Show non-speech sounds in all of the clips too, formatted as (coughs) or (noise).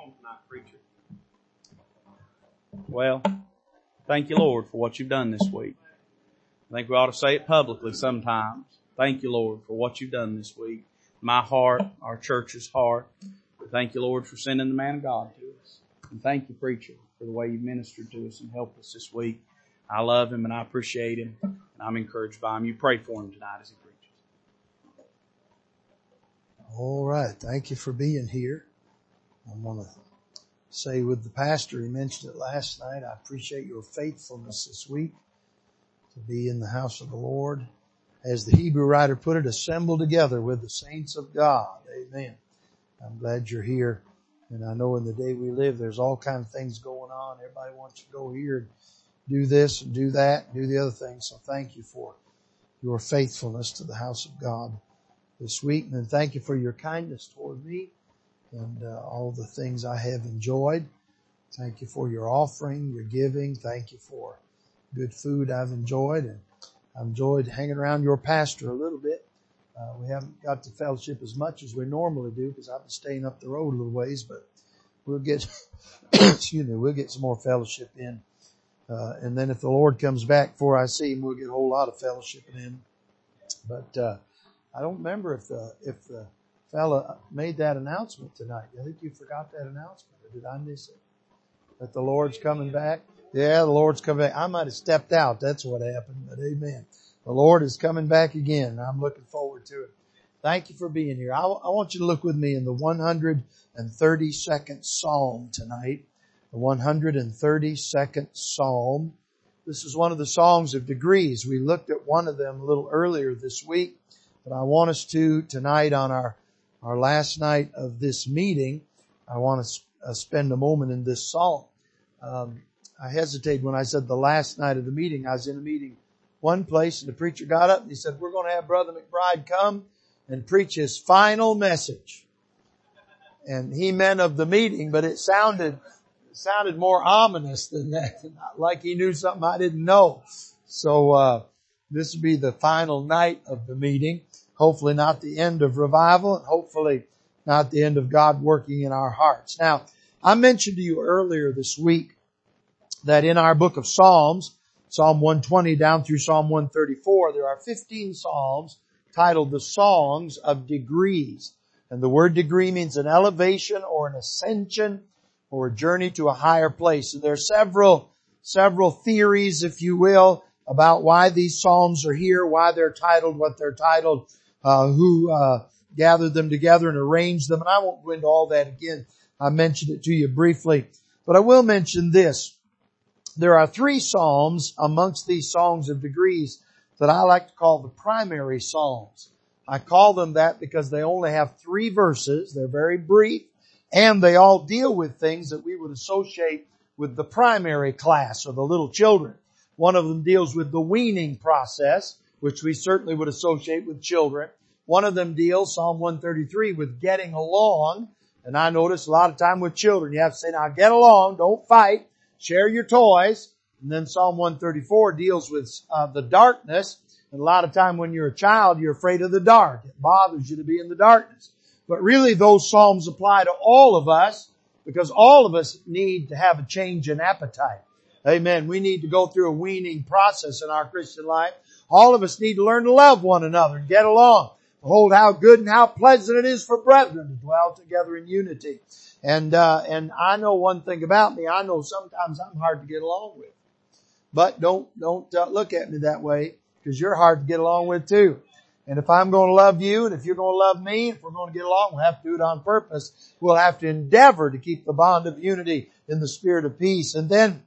home tonight, preacher. Well, thank you, Lord, for what you've done this week. I think we ought to say it publicly sometimes. Thank you, Lord, for what you've done this week. My heart, our church's heart. Thank you, Lord, for sending the man of God to us. And thank you, preacher, for the way you ministered to us and helped us this week. I love him and I appreciate him. And I'm encouraged by him. You pray for him tonight as he preaches. All right. Thank you for being here. I want to say with the pastor, he mentioned it last night. I appreciate your faithfulness this week to be in the house of the Lord. As the Hebrew writer put it, assembled together with the saints of God. Amen. I'm glad you're here. And I know in the day we live, there's all kinds of things going on. Everybody wants to go here and do this and do that and do the other thing. So thank you for your faithfulness to the house of God this week. And thank you for your kindness toward me and uh, all the things I have enjoyed. Thank you for your offering, your giving. Thank you for good food I've enjoyed and I've enjoyed hanging around your pastor a little bit. Uh, we haven't got to fellowship as much as we normally do because I've been staying up the road a little ways, but we'll get, (coughs) excuse me, we'll get some more fellowship in. Uh, and then if the Lord comes back before I see him, we'll get a whole lot of fellowship in. But, uh, I don't remember if the, if the fella made that announcement tonight. I think you forgot that announcement or did I miss it? That the Lord's coming back? Yeah, the Lord's coming back. I might have stepped out. That's what happened, but amen. The Lord is coming back again. I'm looking forward to it. Thank you for being here. I, I want you to look with me in the 132nd Psalm tonight. The 132nd Psalm. This is one of the songs of degrees. We looked at one of them a little earlier this week, but I want us to tonight on our, our last night of this meeting, I want to uh, spend a moment in this psalm. Um, I hesitated when I said the last night of the meeting. I was in a meeting one place and the preacher got up and he said, we're going to have Brother McBride come and preach his final message. And he meant of the meeting, but it sounded, sounded more ominous than that, (laughs) like he knew something I didn't know. So, uh, this will be the final night of the meeting. Hopefully not the end of revival and hopefully not the end of God working in our hearts. Now, I mentioned to you earlier this week that in our book of Psalms, Psalm 120 down through Psalm 134, there are 15 Psalms titled the Songs of Degrees. And the word degree means an elevation or an ascension or a journey to a higher place. And there are several, several theories, if you will, about why these Psalms are here, why they're titled what they're titled, who, uh, gathered them together and arranged them. And I won't go into all that again. I mentioned it to you briefly, but I will mention this there are three psalms amongst these songs of degrees that I like to call the primary psalms. I call them that because they only have three verses. They're very brief and they all deal with things that we would associate with the primary class or the little children. One of them deals with the weaning process, which we certainly would associate with children. One of them deals, Psalm 133, with getting along. And I notice a lot of time with children, you have to say, now get along, don't fight share your toys. And then Psalm 134 deals with uh, the darkness. And a lot of time when you're a child, you're afraid of the dark. It bothers you to be in the darkness. But really those Psalms apply to all of us because all of us need to have a change in appetite. Amen. We need to go through a weaning process in our Christian life. All of us need to learn to love one another and get along. Behold how good and how pleasant it is for brethren to dwell together in unity. And, uh, and I know one thing about me. I know sometimes I'm hard to get along with. But don't, don't uh, look at me that way because you're hard to get along with too. And if I'm going to love you and if you're going to love me, if we're going to get along, we'll have to do it on purpose. We'll have to endeavor to keep the bond of unity in the spirit of peace. And then,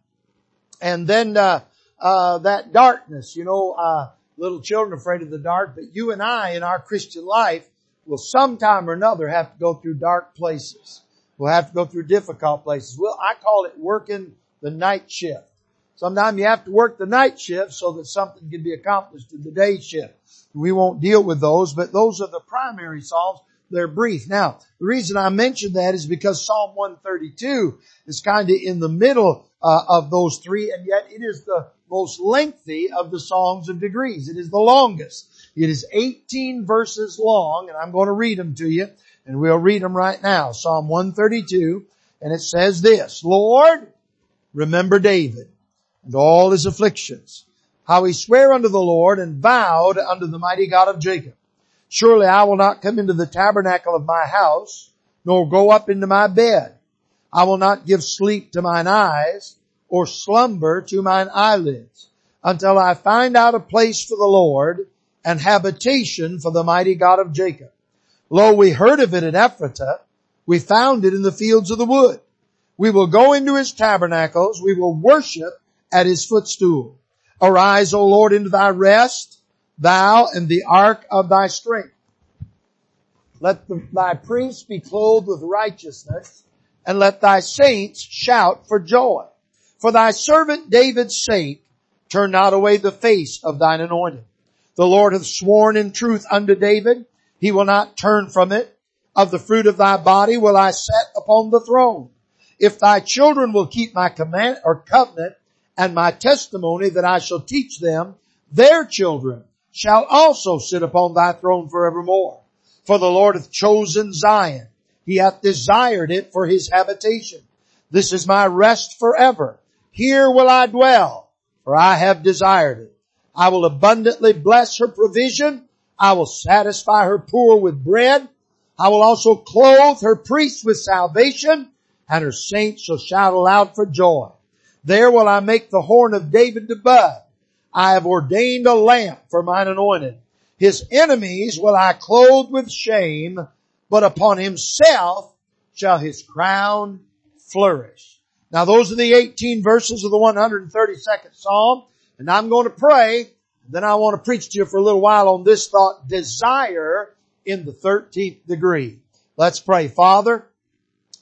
and then, uh, uh, that darkness, you know, uh, little children afraid of the dark, but you and I in our Christian life will sometime or another have to go through dark places. We'll have to go through difficult places. Well, I call it working the night shift. Sometimes you have to work the night shift so that something can be accomplished in the day shift. We won't deal with those, but those are the primary Psalms. They're brief. Now, the reason I mention that is because Psalm 132 is kind of in the middle uh, of those three, and yet it is the most lengthy of the Songs of Degrees. It is the longest. It is 18 verses long, and I'm going to read them to you and we'll read them right now. Psalm 132, And it says this, Lord, remember David and all his afflictions, how he sware unto the Lord and vowed unto the mighty God of Jacob. Surely I will not come into the tabernacle of my house, nor go up into my bed. I will not give sleep to mine eyes, or slumber to mine eyelids, until I find out a place for the Lord, and habitation for the mighty God of Jacob. Lo, we heard of it at Ephratah, we found it in the fields of the wood. We will go into his tabernacles, we will worship at his footstool. Arise, O Lord, into thy rest, thou and the ark of thy strength. Let the, thy priests be clothed with righteousness, and let thy saints shout for joy. For thy servant David's sake, turn not away the face of thine anointed. The Lord hath sworn in truth unto David, he will not turn from it. Of the fruit of thy body will I set upon the throne. If thy children will keep my command or covenant and my testimony that I shall teach them, their children shall also sit upon thy throne forevermore. For the Lord hath chosen Zion. He hath desired it for his habitation. This is my rest forever. Here will I dwell, for I have desired it. I will abundantly bless her provision. I will satisfy her poor with bread. I will also clothe her priests with salvation and her saints shall shout aloud for joy. There will I make the horn of David to bud. I have ordained a lamp for mine anointed. His enemies will I clothe with shame, but upon himself shall his crown flourish. Now those are the 18 verses of the 132nd Psalm, and I'm going to pray, then I want to preach to you for a little while on this thought, desire in the 13th degree. Let's pray. Father,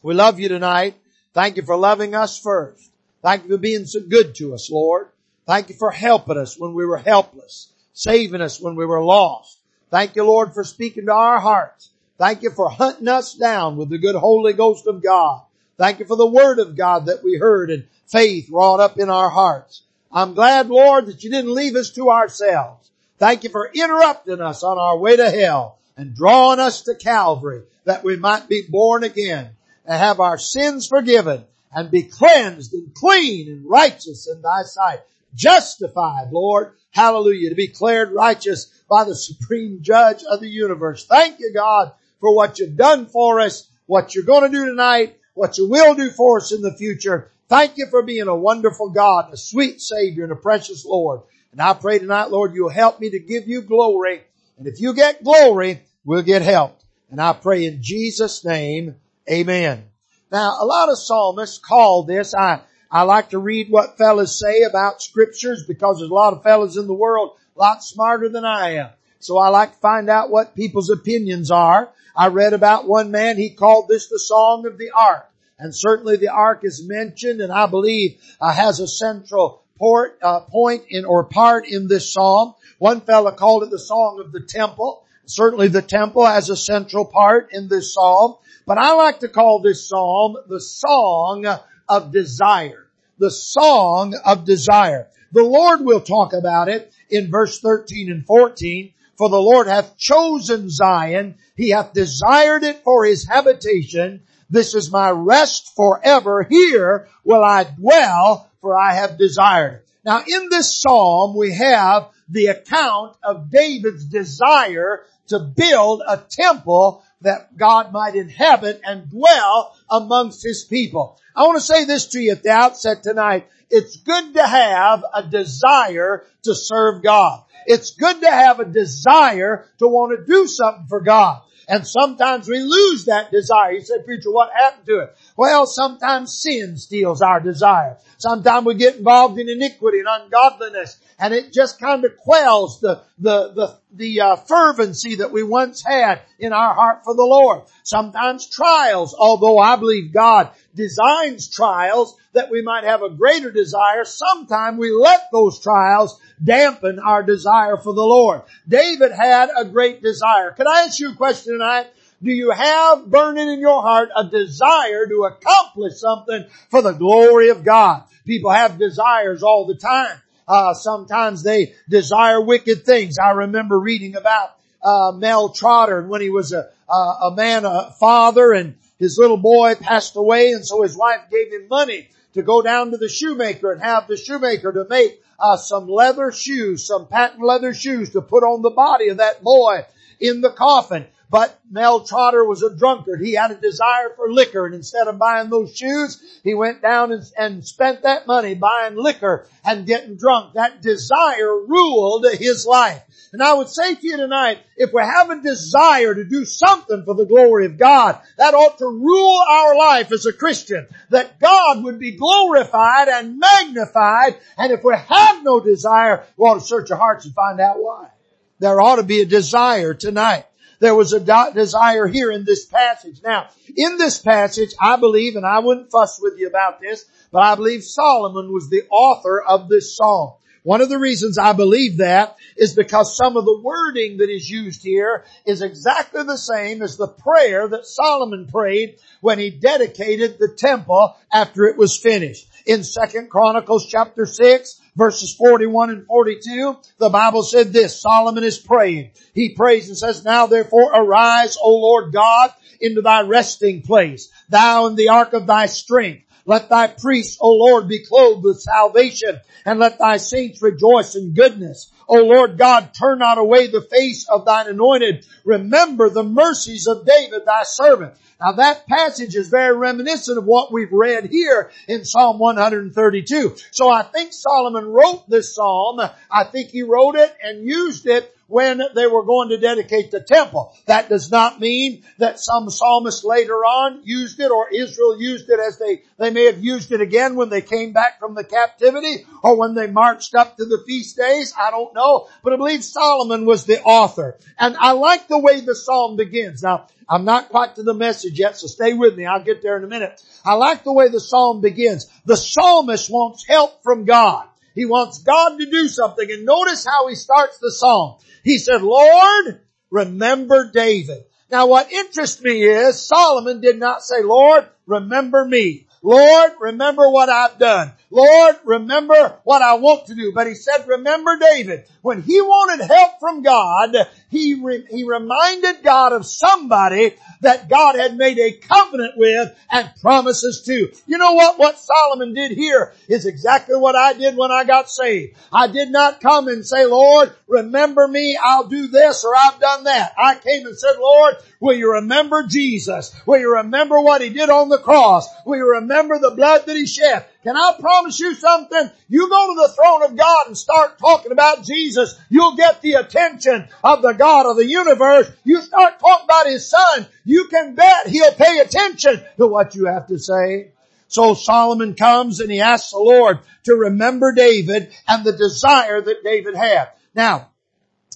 we love you tonight. Thank you for loving us first. Thank you for being so good to us, Lord. Thank you for helping us when we were helpless, saving us when we were lost. Thank you, Lord, for speaking to our hearts. Thank you for hunting us down with the good Holy Ghost of God. Thank you for the Word of God that we heard and faith wrought up in our hearts. I'm glad, Lord, that you didn't leave us to ourselves. Thank you for interrupting us on our way to hell and drawing us to Calvary that we might be born again and have our sins forgiven and be cleansed and clean and righteous in thy sight. Justified, Lord. Hallelujah. To be declared righteous by the supreme judge of the universe. Thank you, God, for what you've done for us, what you're going to do tonight, what you will do for us in the future. Thank you for being a wonderful God, a sweet Savior, and a precious Lord. And I pray tonight, Lord, you'll help me to give you glory. And if you get glory, we'll get help. And I pray in Jesus' name, amen. Now, a lot of psalmists call this, I, I like to read what fellas say about scriptures because there's a lot of fellas in the world a lot smarter than I am. So I like to find out what people's opinions are. I read about one man, he called this the song of the ark. And certainly the ark is mentioned and I believe uh, has a central port, uh, point in or part in this psalm. One fellow called it the song of the temple. Certainly the temple has a central part in this psalm. But I like to call this psalm the song of desire. The song of desire. The Lord will talk about it in verse 13 and 14. For the Lord hath chosen Zion. He hath desired it for his habitation. This is my rest forever. Here will I dwell for I have desired it. Now in this psalm we have the account of David's desire to build a temple that God might inhabit and dwell amongst His people. I want to say this to you at the outset tonight. It's good to have a desire to serve God. It's good to have a desire to want to do something for God. And sometimes we lose that desire. You say, preacher, what happened to it? Well, sometimes sin steals our desire. Sometimes we get involved in iniquity and ungodliness and it just kind of quells the, the, the, the uh, fervency that we once had in our heart for the Lord. Sometimes trials, although I believe God designs trials that we might have a greater desire, sometimes we let those trials dampen our desire for the Lord. David had a great desire. Could I ask you a question tonight? Do you have burning in your heart a desire to accomplish something for the glory of God? People have desires all the time. Uh, sometimes they desire wicked things. I remember reading about uh, Mel Trotter when he was a, a man, a father, and his little boy passed away and so his wife gave him money to go down to the shoemaker and have the shoemaker to make uh, some leather shoes, some patent leather shoes to put on the body of that boy in the coffin. But Mel Trotter was a drunkard. He had a desire for liquor and instead of buying those shoes, he went down and, and spent that money buying liquor and getting drunk. That desire ruled his life. And I would say to you tonight, if we have a desire to do something for the glory of God, that ought to rule our life as a Christian. That God would be glorified and magnified. And if we have no desire, we ought to search our hearts and find out why. There ought to be a desire tonight. There was a desire here in this passage. Now, in this passage, I believe, and I wouldn't fuss with you about this, but I believe Solomon was the author of this psalm. One of the reasons I believe that is because some of the wording that is used here is exactly the same as the prayer that Solomon prayed when he dedicated the temple after it was finished. In Second Chronicles chapter 6, verses 41 and 42, the Bible said this, Solomon is praying. He prays and says, Now therefore arise, O Lord God, into thy resting place, thou in the ark of thy strength. Let thy priests, O Lord, be clothed with salvation, and let thy saints rejoice in goodness. O Lord God, turn not away the face of thine anointed. Remember the mercies of David, thy servant. Now that passage is very reminiscent of what we've read here in Psalm 132. So I think Solomon wrote this psalm. I think he wrote it and used it when they were going to dedicate the temple. That does not mean that some psalmist later on used it or Israel used it as they, they may have used it again when they came back from the captivity or when they marched up to the feast days. I don't know, but I believe Solomon was the author. And I like the way the psalm begins. Now, I'm not quite to the message yet, so stay with me. I'll get there in a minute. I like the way the psalm begins. The psalmist wants help from God. He wants God to do something. And notice how he starts the psalm. He said, Lord, remember David. Now what interests me is Solomon did not say, Lord, remember me. Lord, remember what I've done. Lord, remember what I want to do. But he said, remember David. When he wanted help from God, he, re- he reminded God of somebody that God had made a covenant with and promises to. You know what? What Solomon did here is exactly what I did when I got saved. I did not come and say, Lord, remember me, I'll do this or I've done that. I came and said, Lord, will you remember Jesus? Will you remember what he did on the cross? Will you remember the blood that he shed? Can I promise you something? You go to the throne of God and start talking about Jesus, you'll get the attention of the God of the universe. You start talking about His Son, you can bet He'll pay attention to what you have to say. So Solomon comes and he asks the Lord to remember David and the desire that David had. Now,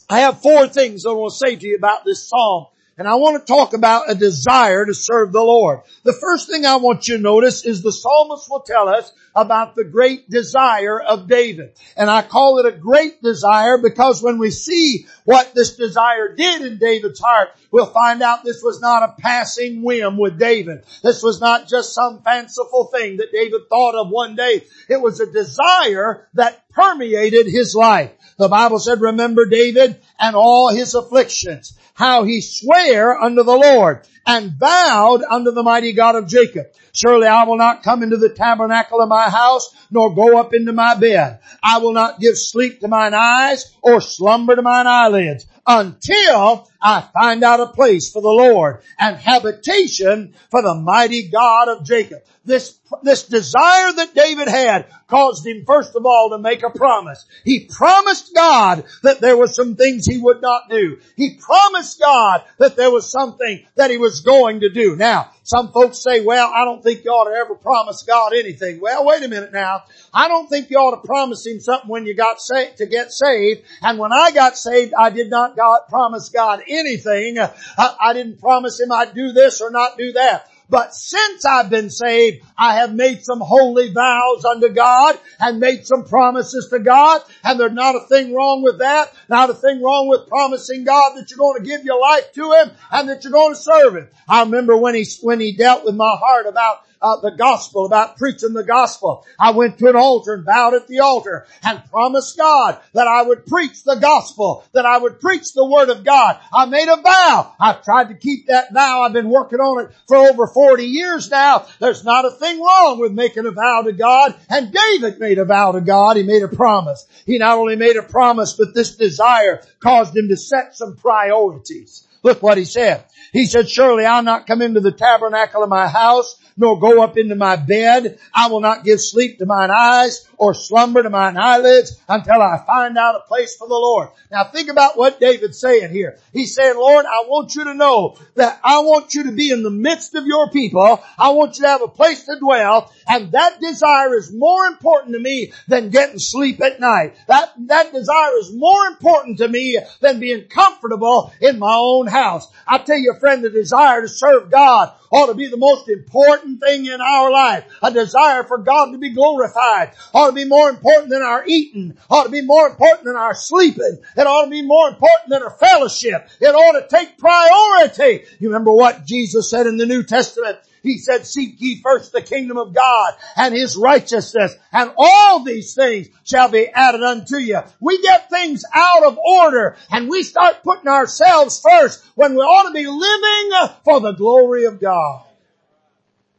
I have four things I want to say to you about this psalm and I want to talk about a desire to serve the Lord. The first thing I want you to notice is the psalmist will tell us about the great desire of David. And I call it a great desire because when we see what this desire did in David's heart, we'll find out this was not a passing whim with David. This was not just some fanciful thing that David thought of one day. It was a desire that permeated his life. The Bible said, remember David and all his afflictions, how he sware unto the Lord and vowed unto the mighty God of Jacob. Surely I will not come into the tabernacle of my house, nor go up into my bed. I will not give sleep to mine eyes, or slumber to mine eyelids, until I find out a place for the Lord, and habitation for the mighty God of Jacob. This, this desire that David had caused him first of all to make a promise. He promised God that there were some things he would not do. He promised God that there was something that he was going to do. Now, some folks say, well, I don't think you ought to ever promise God anything. Well, wait a minute now. I don't think you ought to promise him something when you got saved, to get saved. And when I got saved, I did not God, promise God anything. Uh, I, I didn't promise him I'd do this or not do that. But since I've been saved, I have made some holy vows unto God and made some promises to God. And there's not a thing wrong with that. Not a thing wrong with promising God that you're going to give your life to Him and that you're going to serve Him. I remember when He, when He dealt with my heart about uh, the gospel, about preaching the gospel. I went to an altar and bowed at the altar and promised God that I would preach the gospel, that I would preach the word of God. I made a vow. I've tried to keep that vow. I've been working on it for over 40 years now. There's not a thing wrong with making a vow to God. And David made a vow to God. He made a promise. He not only made a promise, but this desire caused him to set some priorities. Look what he said. He said, surely I'll not come into the tabernacle of my house nor go up into my bed. I will not give sleep to mine eyes or slumber to mine eyelids until I find out a place for the Lord. Now think about what David's saying here. He's saying, Lord, I want you to know that I want you to be in the midst of your people. I want you to have a place to dwell and that desire is more important to me than getting sleep at night. That, that desire is more important to me than being comfortable in my own house. I tell you friend, the desire to serve God ought to be the most important thing in our life. A desire for God to be glorified ought to be more important than our eating, ought to be more important than our sleeping. It ought to be more important than our fellowship. It ought to take priority. You remember what Jesus said in the New Testament? He said, seek ye first the kingdom of God and his righteousness and all these things shall be added unto you. We get things out of order and we start putting ourselves first when we ought to be living for the glory of God.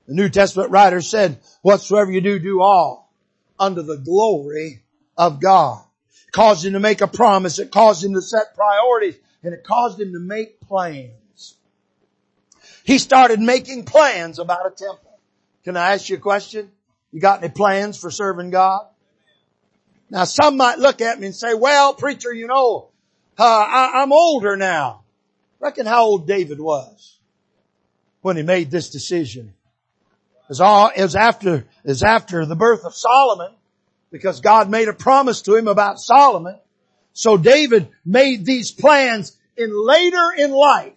The New Testament writer said, whatsoever you do, do all under the glory of God. It caused him to make a promise. It caused him to set priorities and it caused him to make plans he started making plans about a temple. Can I ask you a question? You got any plans for serving God? Now some might look at me and say, well, preacher, you know, uh, I, am older now. Reckon how old David was when he made this decision. Was, all, was after, was after the birth of Solomon because God made a promise to him about Solomon. So David made these plans in later in life.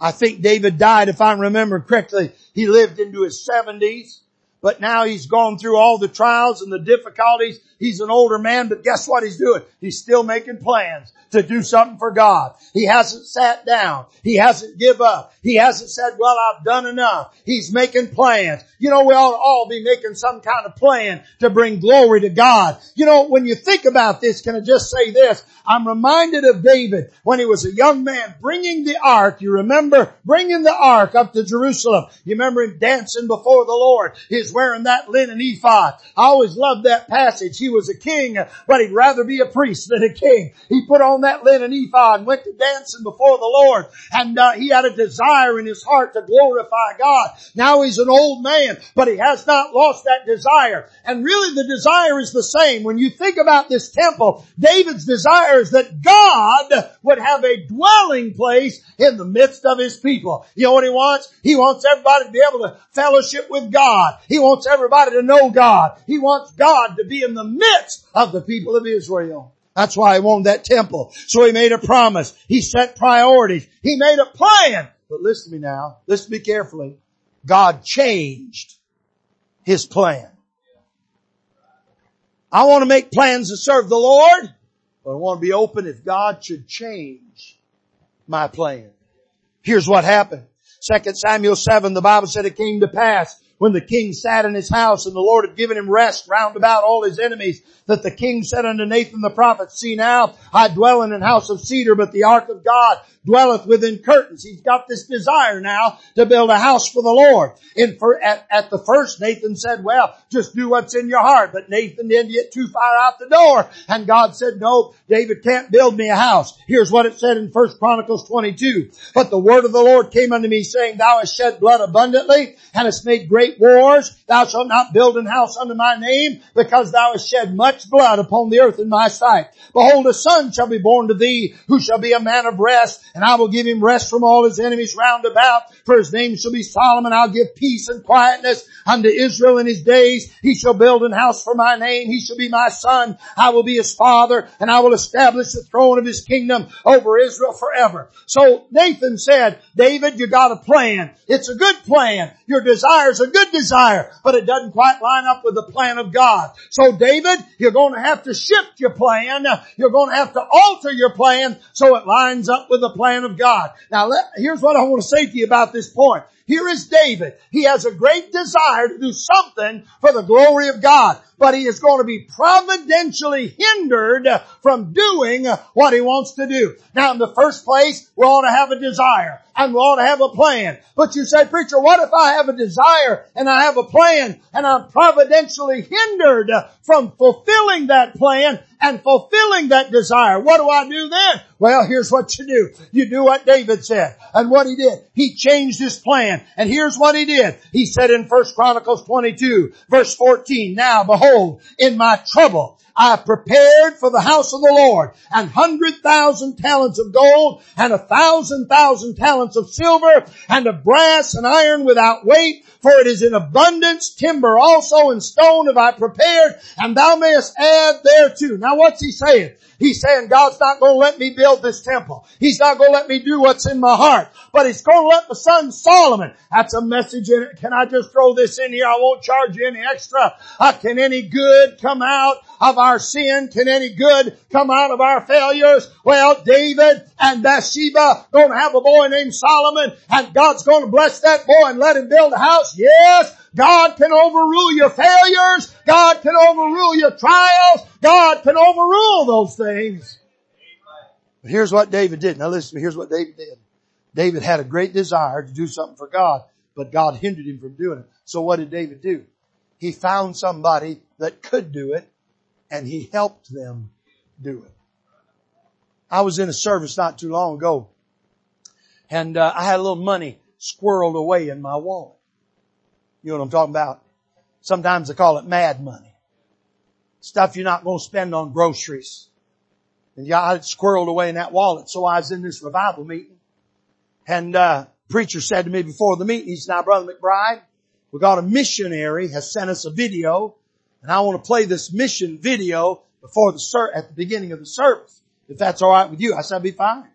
I think David died, if I remember correctly, he lived into his seventies, but now he's gone through all the trials and the difficulties He's an older man, but guess what he's doing? He's still making plans to do something for God. He hasn't sat down. He hasn't give up. He hasn't said, well, I've done enough. He's making plans. You know, we ought to all be making some kind of plan to bring glory to God. You know, when you think about this, can I just say this? I'm reminded of David when he was a young man bringing the ark. You remember bringing the ark up to Jerusalem. You remember him dancing before the Lord. He's wearing that linen ephod. I always loved that passage. He was a king, but he'd rather be a priest than a king. He put on that linen ephod and went to dancing before the Lord, and uh, he had a desire in his heart to glorify God. Now he's an old man, but he has not lost that desire. And really the desire is the same. When you think about this temple, David's desire is that God would have a dwelling place in the midst of his people. You know what he wants? He wants everybody to be able to fellowship with God. He wants everybody to know God. He wants God to be in the midst of the people of Israel. That's why he wanted that temple. So he made a promise. He set priorities. He made a plan. But listen to me now. Listen to me carefully. God changed his plan. I want to make plans to serve the Lord, but I want to be open if God should change my plan. Here's what happened. 2 Samuel 7, the Bible said it came to pass when the king sat in his house and the Lord had given him rest round about all his enemies, that the king said unto Nathan the prophet, See now, I dwell in an house of cedar, but the ark of God dwelleth within curtains. He's got this desire now to build a house for the Lord. And for, at, at the first, Nathan said, well, just do what's in your heart. But Nathan didn't get too far out the door. And God said, no, David can't build me a house. Here's what it said in First Chronicles 22. But the word of the Lord came unto me saying, thou hast shed blood abundantly and hast made great wars. Thou shalt not build an house unto my name because thou hast shed much blood upon the earth in my sight. Behold, a son shall be born to thee who shall be a man of rest and I will give him rest from all his enemies round about. For his name shall be Solomon. I'll give peace and quietness unto Israel in his days. He shall build an house for my name. He shall be my son. I will be his father and I will establish the throne of his kingdom over Israel forever. So Nathan said, David, you got a plan. It's a good plan. Your desire is a good desire, but it doesn't quite line up with the plan of God. So David, you're going to have to shift your plan. You're going to have to alter your plan so it lines up with the plan of God. Now let, here's what I want to say to you about this point. Here is David. He has a great desire to do something for the glory of God, but he is going to be providentially hindered from doing what he wants to do. Now in the first place, we ought to have a desire and we ought to have a plan. But you say, preacher, what if I have a desire and I have a plan and I'm providentially hindered from fulfilling that plan and fulfilling that desire? What do I do then? Well, here's what you do. You do what David said. And what he did, he changed his plan. And here's what he did. He said in 1 Chronicles 22 verse 14, Now behold, in my trouble, I prepared for the house of the Lord an hundred thousand talents of gold and a thousand thousand talents of silver and of brass and iron without weight for it is in abundance, timber also and stone have I prepared and thou mayest add thereto. Now what's he saying? He's saying God's not going to let me build this temple. He's not going to let me do what's in my heart, but he's going to let my son Solomon. That's a message in it. Can I just throw this in here? I won't charge you any extra. Uh, can any good come out of our sin? Can any good come out of our failures? Well, David and Bathsheba going to have a boy named Solomon and God's going to bless that boy and let him build a house. Yes, God can overrule your failures. God can overrule your trials. God can overrule those things. But here's what David did. Now listen, here's what David did. David had a great desire to do something for God, but God hindered him from doing it. So what did David do? He found somebody that could do it and he helped them do it. I was in a service not too long ago and uh, I had a little money squirreled away in my wallet. You know what I'm talking about? Sometimes they call it mad money. Stuff you're not going to spend on groceries. And yeah, I had squirreled away in that wallet. So I was in this revival meeting and, uh, preacher said to me before the meeting, he said, now brother McBride, we got a missionary has sent us a video and I want to play this mission video before the ser- at the beginning of the service. If that's alright with you, I said, I'd be fine.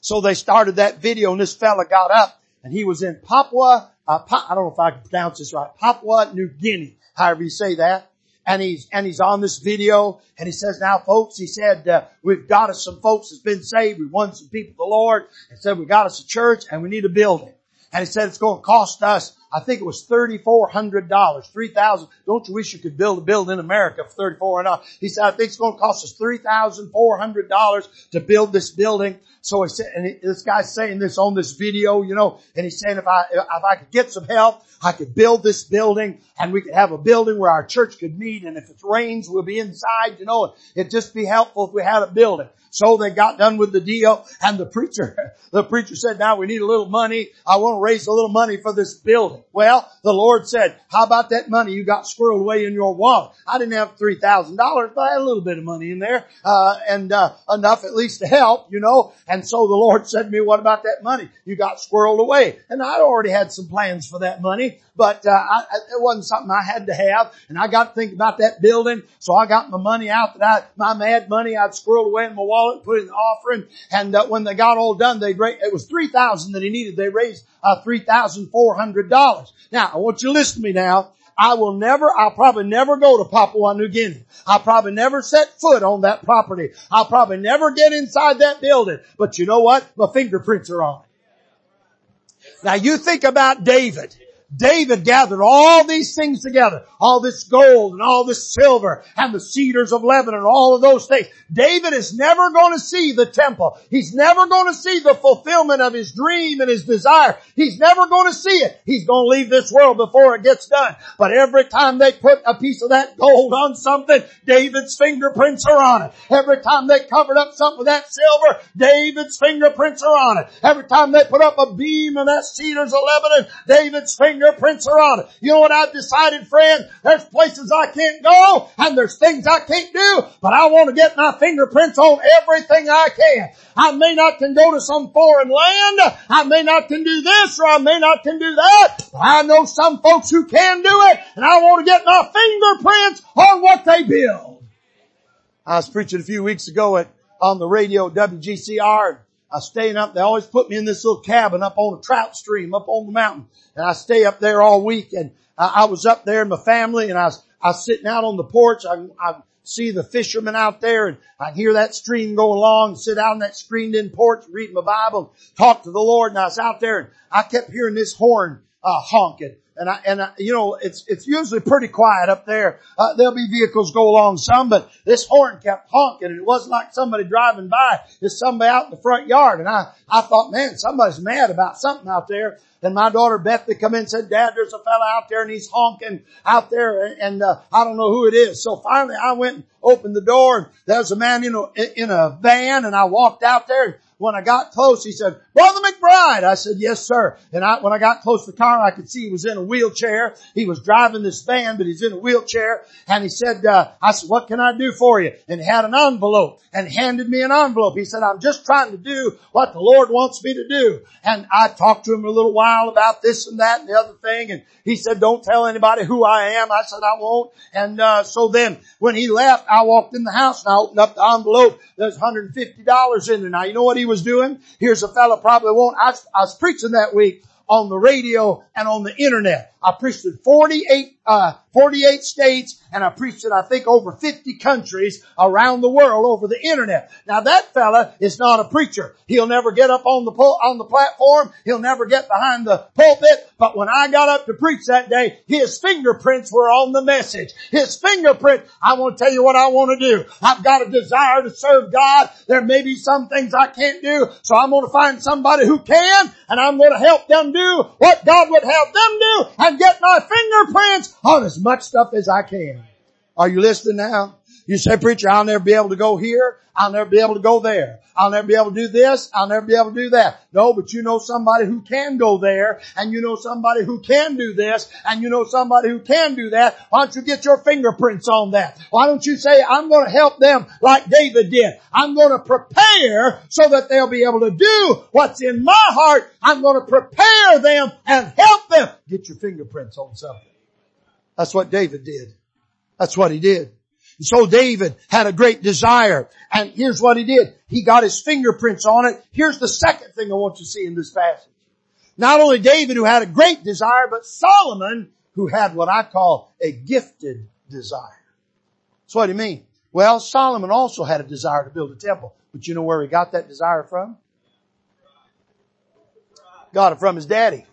So they started that video and this fella got up and he was in Papua uh, pa- I don't know if I can pronounce this right, Papua New Guinea, however you say that. And he's, and he's on this video and he says, now folks, he said, uh, we've got us some folks that's been saved. We won some people to the Lord and said, we got us a church and we need a building. And he said it's going to cost us, I think it was $3,400, 3000 Don't you wish you could build a building in America for $3,400? He said, I think it's going to cost us $3,400 to build this building. So he said, and this guy's saying this on this video, you know, and he's saying if I, if I could get some help, I could build this building and we could have a building where our church could meet and if it rains, we'll be inside, you know, it'd just be helpful if we had a building. So they got done with the deal and the preacher, (laughs) the preacher said, now we need a little money. I want to raise a little money for this building. Well, the Lord said, how about that money you got squirreled away in your wallet? I didn't have $3,000, but I had a little bit of money in there, uh, and, uh, enough at least to help, you know. And so the Lord said to me, what about that money you got squirreled away? And I already had some plans for that money, but, uh, I, it wasn't something I had to have. And I got to think about that building. So I got my money out that I, my mad money I'd squirreled away in my wallet, put in the offering. And uh, when they got all done, they, it was 3000 that he needed. They raised, uh, $3,400 dollars. Now I want you to listen to me now. I will never, I'll probably never go to Papua New Guinea. I'll probably never set foot on that property. I'll probably never get inside that building. But you know what? My fingerprints are on it. Now you think about David. David gathered all these things together, all this gold and all this silver and the cedars of Lebanon, all of those things. David is never going to see the temple. He's never going to see the fulfillment of his dream and his desire. He's never going to see it. He's going to leave this world before it gets done. But every time they put a piece of that gold on something, David's fingerprints are on it. Every time they covered up something with that silver, David's fingerprints are on it. Every time they put up a beam of that cedars of Lebanon, David's fingerprints fingerprints are on it. You know what I've decided, friend? There's places I can't go and there's things I can't do, but I want to get my fingerprints on everything I can. I may not can go to some foreign land. I may not can do this or I may not can do that. But I know some folks who can do it and I want to get my fingerprints on what they build. I was preaching a few weeks ago at, on the radio WGCR I staying up. They always put me in this little cabin up on a trout stream up on the mountain, and I stay up there all week. And I, I was up there, with my family, and I was I was sitting out on the porch. I, I see the fishermen out there and I hear that stream go along, sit out on that screened in porch, read my Bible, talk to the Lord and I was out there and I kept hearing this horn, uh, honking. And I, and I, you know, it's, it's usually pretty quiet up there. Uh, there'll be vehicles go along some, but this horn kept honking and it wasn't like somebody driving by. It's somebody out in the front yard. And I, I thought, man, somebody's mad about something out there. And my daughter Beth Bethany come in and said, Dad, there's a fella out there and he's honking out there and, and uh, I don't know who it is. So finally I went and opened the door and there was a man, you know, in a van and I walked out there when I got close, he said, Brother McBride. I said, yes, sir. And I, when I got close to the car, I could see he was in a wheelchair. He was driving this van, but he's in a wheelchair. And he said, uh, I said, what can I do for you? And he had an envelope and handed me an envelope. He said, I'm just trying to do what the Lord wants me to do. And I talked to him a little while about this and that and the other thing. And he said, don't tell anybody who I am. I said, I won't. And, uh, so then when he left, I walked in the house and I opened up the envelope. There's $150 in there. Now, you know what he was doing? Here's a fellow probably won't. I, I was preaching that week on the radio and on the internet. I preached in 48, uh, 48 states and I preached in I think over 50 countries around the world over the internet. Now that fella is not a preacher. He'll never get up on the pul- on the platform. He'll never get behind the pulpit. But when I got up to preach that day, his fingerprints were on the message. His fingerprint, I want to tell you what I want to do. I've got a desire to serve God. There may be some things I can't do. So I'm going to find somebody who can and I'm going to help them do what God would have them do and get my fingerprints on as much stuff as I can. Are you listening now? You say, preacher, I'll never be able to go here. I'll never be able to go there. I'll never be able to do this. I'll never be able to do that. No, but you know somebody who can go there and you know somebody who can do this and you know somebody who can do that. Why don't you get your fingerprints on that? Why don't you say, I'm going to help them like David did. I'm going to prepare so that they'll be able to do what's in my heart. I'm going to prepare them and help them. Get your fingerprints on something. That's what David did. That's what he did. And so David had a great desire. And here's what he did. He got his fingerprints on it. Here's the second thing I want you to see in this passage. Not only David who had a great desire, but Solomon who had what I call a gifted desire. So what do you mean? Well, Solomon also had a desire to build a temple. But you know where he got that desire from? Got it from his daddy.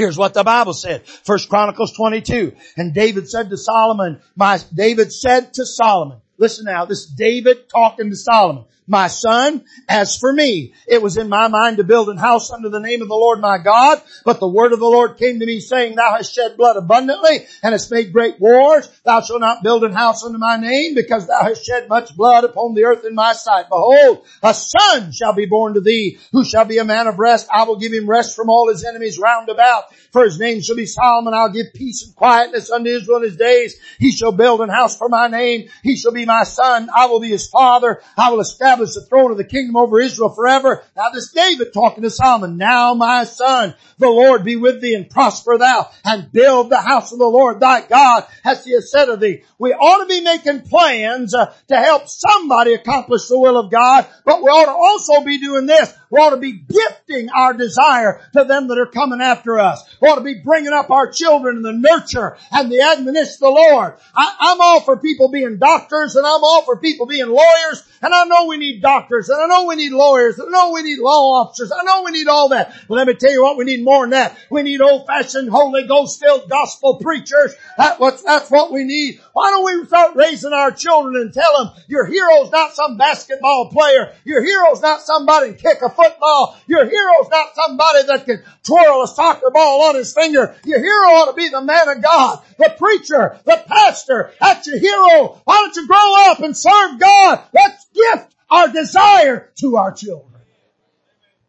Here's what the Bible said. First Chronicles 22. And David said to Solomon, my, David said to Solomon, listen now, this David talking to Solomon my son. As for me, it was in my mind to build an house under the name of the Lord my God, but the word of the Lord came to me saying, thou hast shed blood abundantly and hast made great wars. Thou shalt not build an house under my name because thou hast shed much blood upon the earth in my sight. Behold, a son shall be born to thee who shall be a man of rest. I will give him rest from all his enemies round about. For his name shall be Solomon. I'll give peace and quietness unto Israel in his days. He shall build an house for my name. He shall be my son. I will be his father. I will establish establish the throne of the kingdom over Israel forever. Now this David talking to Solomon, now my son, the Lord be with thee and prosper thou and build the house of the Lord thy God as he has said of thee. We ought to be making plans uh, to help somebody accomplish the will of God, but we ought to also be doing this. We ought to be gifting our desire to them that are coming after us. We ought to be bringing up our children in the nurture and the admonition of the Lord. I, I'm all for people being doctors and I'm all for people being lawyers and I know we need doctors and I know we need lawyers and I know we need law officers. I know we need all that. But let me tell you what, we need more than that. We need old fashioned Holy Ghost filled gospel preachers. That, what, that's what we need. Why don't we start raising our children and tell them your hero's not some basketball player. Your hero's not somebody kick a football. Your hero's not somebody that can twirl a soccer ball on his finger. Your hero ought to be the man of God, the preacher, the pastor. That's your hero. Why don't you grow up and serve God? Let's gift our desire to our children.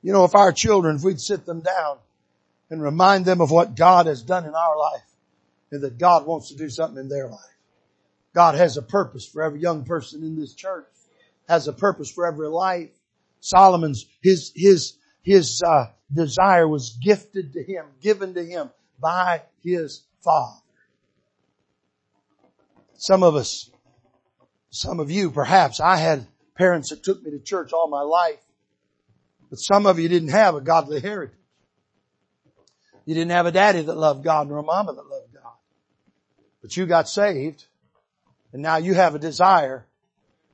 You know, if our children, if we'd sit them down and remind them of what God has done in our life and that God wants to do something in their life. God has a purpose for every young person in this church, has a purpose for every life. Solomon's, his, his, his, uh, desire was gifted to him, given to him by his father. Some of us, some of you perhaps, I had parents that took me to church all my life, but some of you didn't have a godly heritage. You didn't have a daddy that loved God nor a mama that loved God. But you got saved And now you have a desire.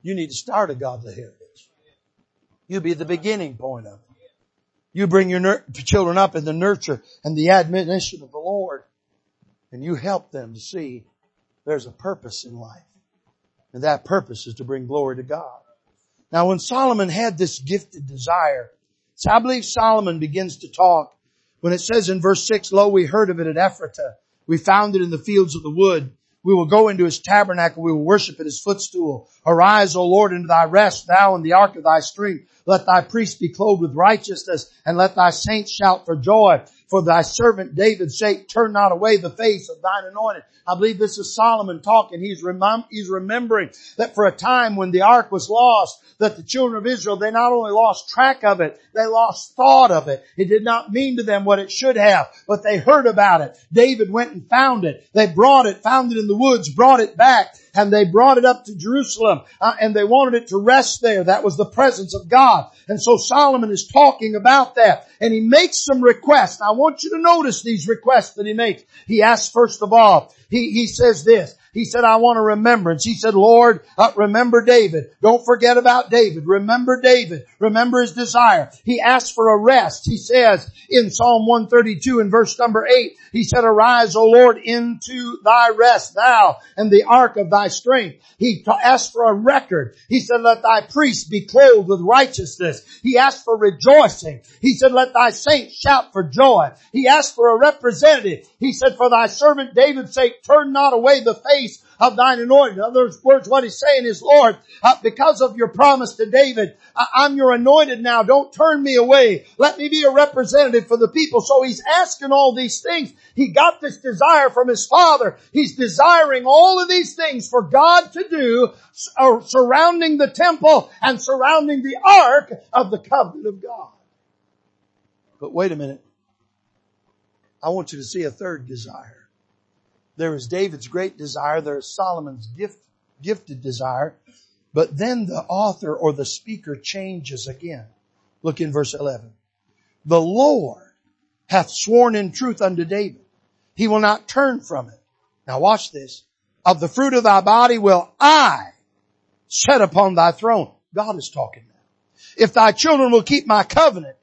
You need to start a godly heritage. You be the beginning point of it. You bring your nur- children up in the nurture and the admonition of the Lord and you help them to see there's a purpose in life. And that purpose is to bring glory to God. Now when Solomon had this gifted desire, so I believe Solomon begins to talk when it says in verse 6, Lo, we heard of it at Ephratah. We found it in the fields of the wood. We will go into his tabernacle. We will worship at his footstool. Arise, O Lord, into thy rest, thou and the ark of thy strength. Let thy priests be clothed with righteousness and let thy saints shout for joy. For thy servant David's sake, turn not away the face of thine anointed. I believe this is Solomon talking. He's, remem- he's remembering that for a time when the ark was lost, that the children of Israel, they not only lost track of it, they lost thought of it. It did not mean to them what it should have, but they heard about it. David went and found it. They brought it, found it in the woods, brought it back, and they brought it up to Jerusalem, uh, and they wanted it to rest there. That was the presence of God. And so Solomon is talking about that, and he makes some requests. I want you to notice these requests that he makes. He asks first of all, he, he says this, he said, I want a remembrance. He said, Lord, uh, remember David. Don't forget about David. Remember David. Remember his desire. He asked for a rest. He says in Psalm 132 in verse number 8, he said, arise, O Lord, into thy rest, thou and the ark of thy strength. He asked for a record. He said, let thy priests be clothed with righteousness. He asked for rejoicing. He said, let thy saints shout for joy. He asked for a representative. He said, for thy servant David's sake, turn not away the face of thine anointing. In other words, what he's saying is, Lord, uh, because of your promise to David, I- am your anointed now. Don't turn me away. Let me be a representative for the people. So he's asking all these things. He got this desire from his father. He's desiring all of these things for God to do uh, surrounding the temple and surrounding the ark of the covenant of God. But wait a minute. I want you to see a third desire. There is David's great desire. There is Solomon's gift, gifted desire. But then the author or the speaker changes again. Look in verse 11. The Lord hath sworn in truth unto David. He will not turn from it. Now watch this. Of the fruit of thy body will I set upon thy throne. God is talking now. If thy children will keep my covenant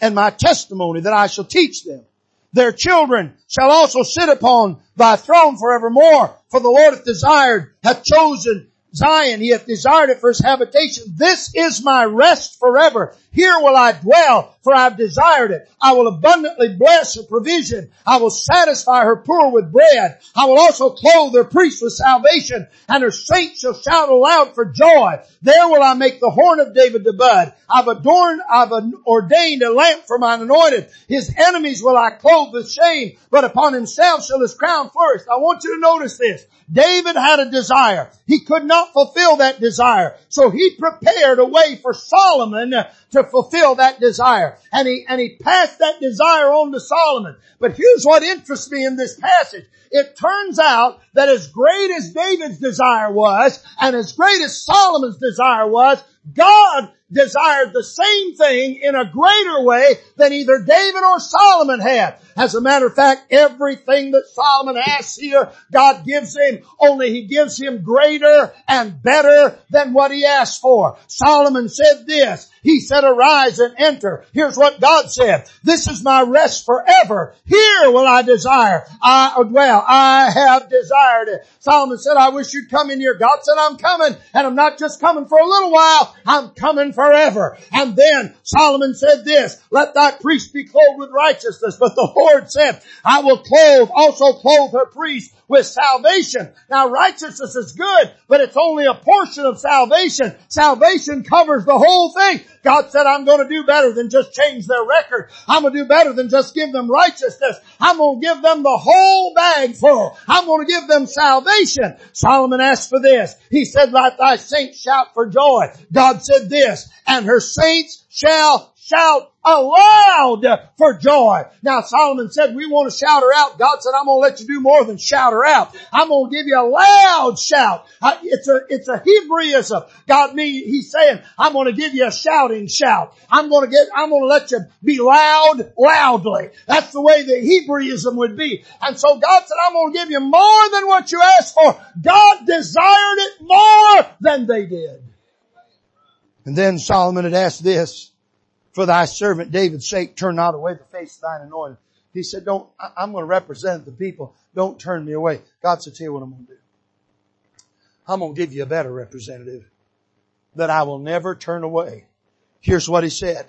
and my testimony that I shall teach them, their children shall also sit upon thy throne forevermore. For the Lord hath desired, hath chosen Zion. He hath desired it for his habitation. This is my rest forever. Here will I dwell, for I have desired it. I will abundantly bless her provision. I will satisfy her poor with bread. I will also clothe her priests with salvation, and her saints shall shout aloud for joy. There will I make the horn of David to bud. I've adorned, I've ordained a lamp for mine anointed. His enemies will I clothe with shame, but upon himself shall his crown flourish. I want you to notice this. David had a desire. He could not fulfill that desire. So he prepared a way for Solomon to fulfill that desire. And he, and he passed that desire on to Solomon. But here's what interests me in this passage. It turns out that as great as David's desire was, and as great as Solomon's desire was, God desired the same thing in a greater way than either David or Solomon had. As a matter of fact, everything that Solomon asks here, God gives him, only he gives him greater and better than what he asked for. Solomon said this, he said, arise and enter. Here's what God said. This is my rest forever. Here will I desire. I dwell. I have desired it. Solomon said, I wish you'd come in here. God said, I'm coming and I'm not just coming for a little while. I'm coming forever. And then Solomon said this, let thy priest be clothed with righteousness. But the Lord said, I will clothe, also clothe her priest with salvation. Now righteousness is good, but it's only a portion of salvation. Salvation covers the whole thing. God said, I'm going to do better than just change their record. I'm going to do better than just give them righteousness. I'm going to give them the whole bag full. I'm going to give them salvation. Solomon asked for this. He said, let thy saints shout for joy. God said this, and her saints shall shout aloud for joy. Now Solomon said, we want to shout her out. God said, I'm going to let you do more than shout her out. I'm going to give you a loud shout. It's a, it's a Hebraism. God me, he's saying, I'm going to give you a shouting shout. I'm going to get, I'm going to let you be loud, loudly. That's the way the Hebraism would be. And so God said, I'm going to give you more than what you asked for. God desired it more than they did. And then Solomon had asked this, for thy servant David's sake, turn not away the face of thine anointed. He said, don't, I'm going to represent the people. Don't turn me away. God said, tell you what I'm going to do. I'm going to give you a better representative that I will never turn away. Here's what he said.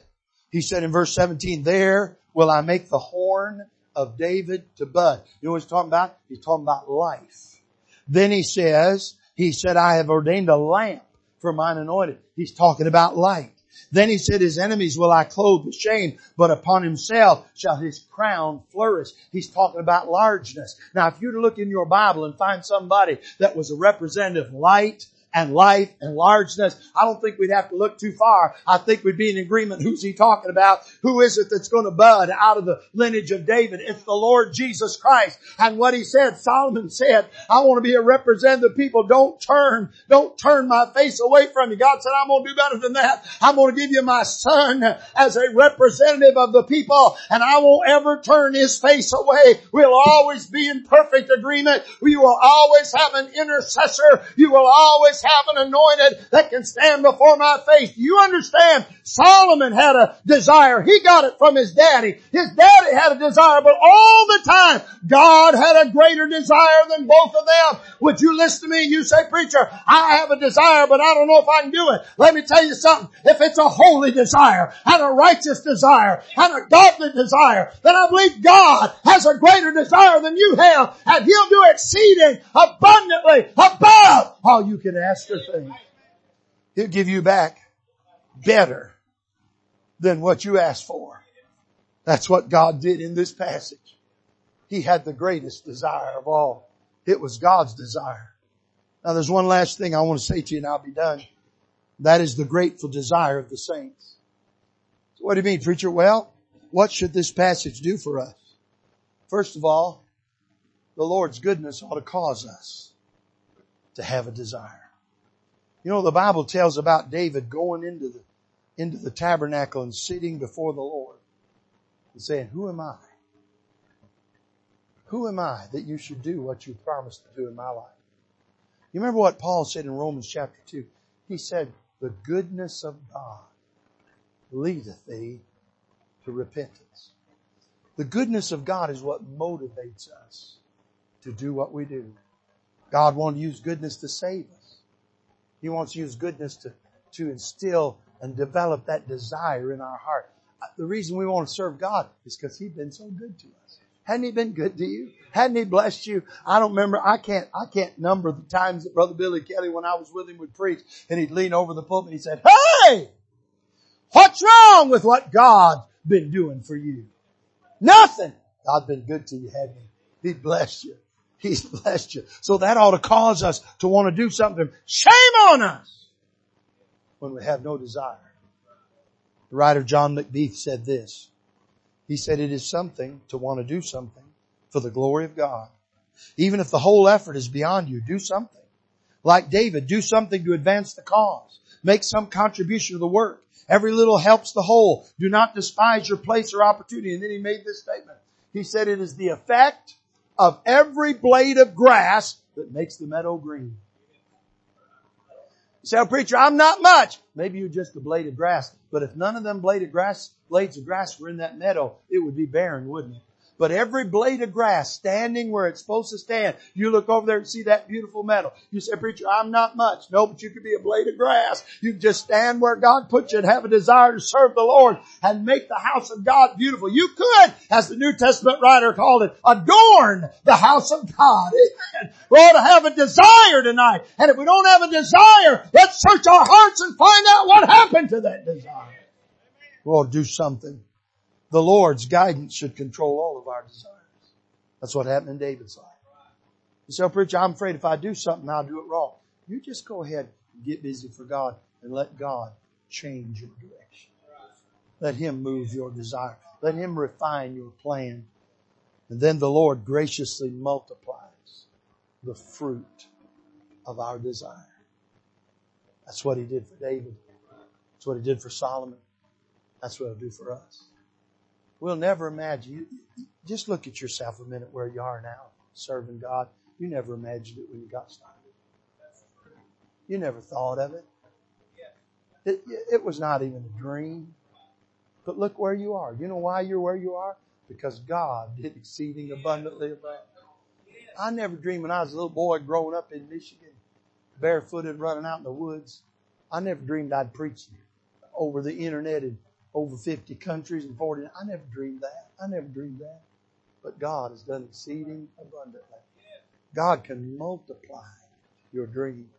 He said in verse 17, there will I make the horn of David to bud. You know what he's talking about? He's talking about life. Then he says, he said, I have ordained a lamp for mine anointed. He's talking about light. Then he said, his enemies will I clothe with shame, but upon himself shall his crown flourish. He's talking about largeness. Now, if you were to look in your Bible and find somebody that was a representative light, and life and largeness. I don't think we'd have to look too far. I think we'd be in agreement. Who's he talking about? Who is it that's going to bud out of the lineage of David? It's the Lord Jesus Christ. And what he said, Solomon said, I want to be a representative of people. Don't turn, don't turn my face away from you. God said, I'm going to do better than that. I'm going to give you my son as a representative of the people and I won't ever turn his face away. We'll always be in perfect agreement. We will always have an intercessor. You will always have an anointed that can stand before my face. You understand? Solomon had a desire. He got it from his daddy. His daddy had a desire, but all the time, God had a greater desire than both of them. Would you listen to me? You say, preacher, I have a desire, but I don't know if I can do it. Let me tell you something. If it's a holy desire and a righteous desire and a godly desire, then I believe God has a greater desire than you have and He'll do exceeding abundantly above all you can ask or thing. He'll give you back better than what you asked for. That's what God did in this passage. He had the greatest desire of all. It was God's desire. Now there's one last thing I want to say to you and I'll be done. That is the grateful desire of the saints. So what do you mean, preacher? Well, what should this passage do for us? First of all, the Lord's goodness ought to cause us to have a desire. You know, the Bible tells about David going into the, into the tabernacle and sitting before the Lord and saying, who am I? Who am I that you should do what you promised to do in my life? You remember what Paul said in Romans chapter 2? He said, the goodness of God leadeth thee to repentance. The goodness of God is what motivates us to do what we do. God wanted to use goodness to save. He wants to use goodness to, to instill and develop that desire in our heart. Uh, the reason we want to serve God is because He's been so good to us. Hadn't He been good to you? Hadn't He blessed you? I don't remember, I can't, I can't number the times that Brother Billy Kelly, when I was with him, would preach and he'd lean over the pulpit and he said, Hey! What's wrong with what God's been doing for you? Nothing. God's been good to you, hadn't He? He blessed you. (laughs) He's blessed you. So that ought to cause us to want to do something. Shame on us when we have no desire. The writer John McBeath said this. He said it is something to want to do something for the glory of God. Even if the whole effort is beyond you, do something. Like David, do something to advance the cause. Make some contribution to the work. Every little helps the whole. Do not despise your place or opportunity. And then he made this statement. He said it is the effect of every blade of grass that makes the meadow green. You say, oh, preacher, I'm not much. Maybe you're just a blade of grass. But if none of them blade of grass, blades of grass were in that meadow, it would be barren, wouldn't it? But every blade of grass standing where it's supposed to stand, you look over there and see that beautiful meadow. You say, preacher, I'm not much. No, but you could be a blade of grass. You just stand where God put you and have a desire to serve the Lord and make the house of God beautiful. You could, as the New Testament writer called it, adorn the house of God. (laughs) Amen. We ought to have a desire tonight. And if we don't have a desire, let's search our hearts and find out what happened to that desire. We ought to do something the Lord's guidance should control all of our desires. That's what happened in David's life. You say, oh, preacher, I'm afraid if I do something, I'll do it wrong. You just go ahead and get busy for God and let God change your direction. Let Him move your desire. Let Him refine your plan. And then the Lord graciously multiplies the fruit of our desire. That's what He did for David. That's what He did for Solomon. That's what He'll do for us. We'll never imagine. Just look at yourself a minute where you are now, serving God. You never imagined it when you got started. You never thought of it. It, it was not even a dream. But look where you are. You know why you're where you are? Because God did exceeding abundantly above. I never dreamed when I was a little boy growing up in Michigan, barefooted running out in the woods. I never dreamed I'd preach over the internet in over 50 countries and 40. I never dreamed that. I never dreamed that. But God has done exceeding abundantly. God can multiply your dream.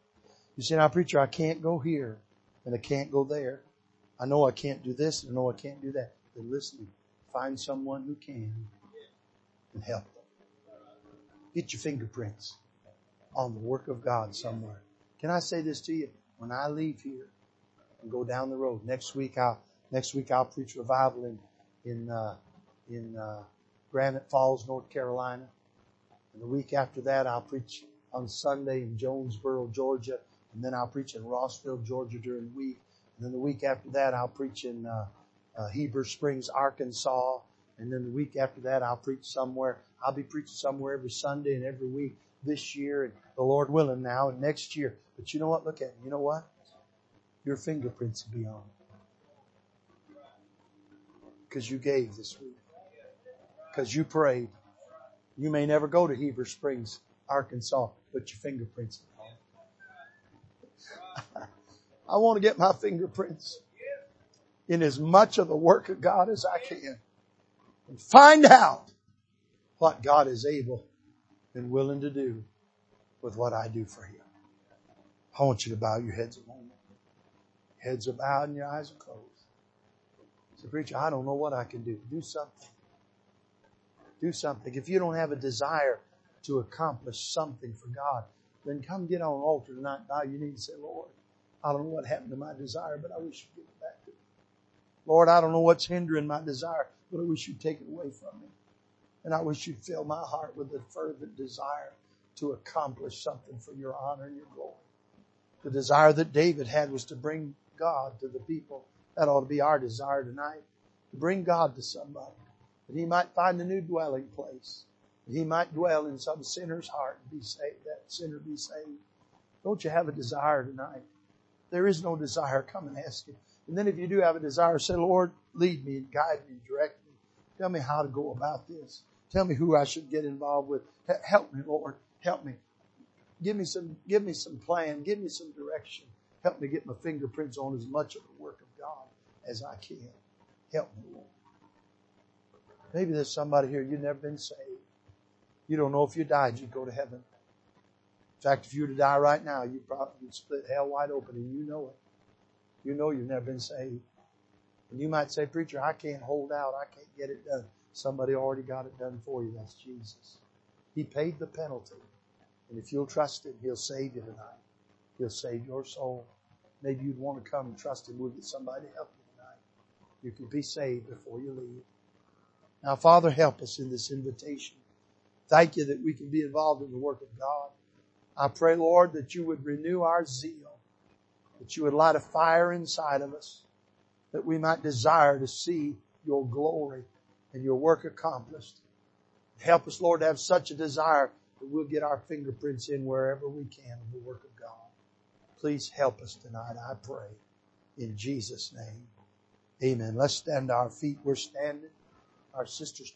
You say, now preacher, I can't go here and I can't go there. I know I can't do this and I know I can't do that. Then listen, find someone who can and help them. Get your fingerprints on the work of God somewhere. Can I say this to you? When I leave here and go down the road, next week I'll, next week I'll preach revival in, in, uh, in, uh, Granite Falls, North Carolina. And the week after that I'll preach on Sunday in Jonesboro, Georgia and then I'll preach in Rossville, Georgia during the week. And then the week after that, I'll preach in uh, uh, Heber Springs, Arkansas. And then the week after that, I'll preach somewhere. I'll be preaching somewhere every Sunday and every week this year, and the Lord willing now, and next year. But you know what? Look at it. You know what? Your fingerprints will be on Because you gave this week. Because you prayed. You may never go to Heber Springs, Arkansas, but your fingerprints (laughs) I want to get my fingerprints in as much of the work of God as I can and find out what God is able and willing to do with what I do for Him. I want you to bow your heads a moment. Heads are bowed and your eyes are closed. So, preacher, I don't know what I can do. Do something. Do something. If you don't have a desire to accomplish something for God, then come get on an altar tonight. Bow you need to say, Lord, I don't know what happened to my desire, but I wish you'd give it back to me. Lord, I don't know what's hindering my desire, but I wish you'd take it away from me. And I wish you'd fill my heart with a fervent desire to accomplish something for your honor and your glory. The desire that David had was to bring God to the people. That ought to be our desire tonight. To bring God to somebody. That he might find a new dwelling place. That he might dwell in some sinner's heart and be saved. That sinner be saved. Don't you have a desire tonight? there is no desire, come and ask Him. And then if you do have a desire, say, Lord, lead me and guide me, and direct me. Tell me how to go about this. Tell me who I should get involved with. Help me, Lord. Help me. Give me some, give me some plan. Give me some direction. Help me get my fingerprints on as much of the as I can. Help me, Lord. Maybe there's somebody here, you've never been saved. You don't know if you died, you'd go to heaven. In fact, if you were to die right now, you'd probably you'd split hell wide open and you know it. You know you've never been saved. And you might say, preacher, I can't hold out. I can't get it done. Somebody already got it done for you. That's Jesus. He paid the penalty. And if you'll trust Him, He'll save you tonight. He'll save your soul. Maybe you'd want to come and trust Him. We'll get somebody to help you. You can be saved before you leave. Now, Father, help us in this invitation. Thank you that we can be involved in the work of God. I pray, Lord, that you would renew our zeal, that you would light a fire inside of us, that we might desire to see your glory and your work accomplished. Help us, Lord, to have such a desire that we'll get our fingerprints in wherever we can in the work of God. Please help us tonight, I pray. In Jesus' name. Amen. Let's stand our feet. We're standing. Our sisters.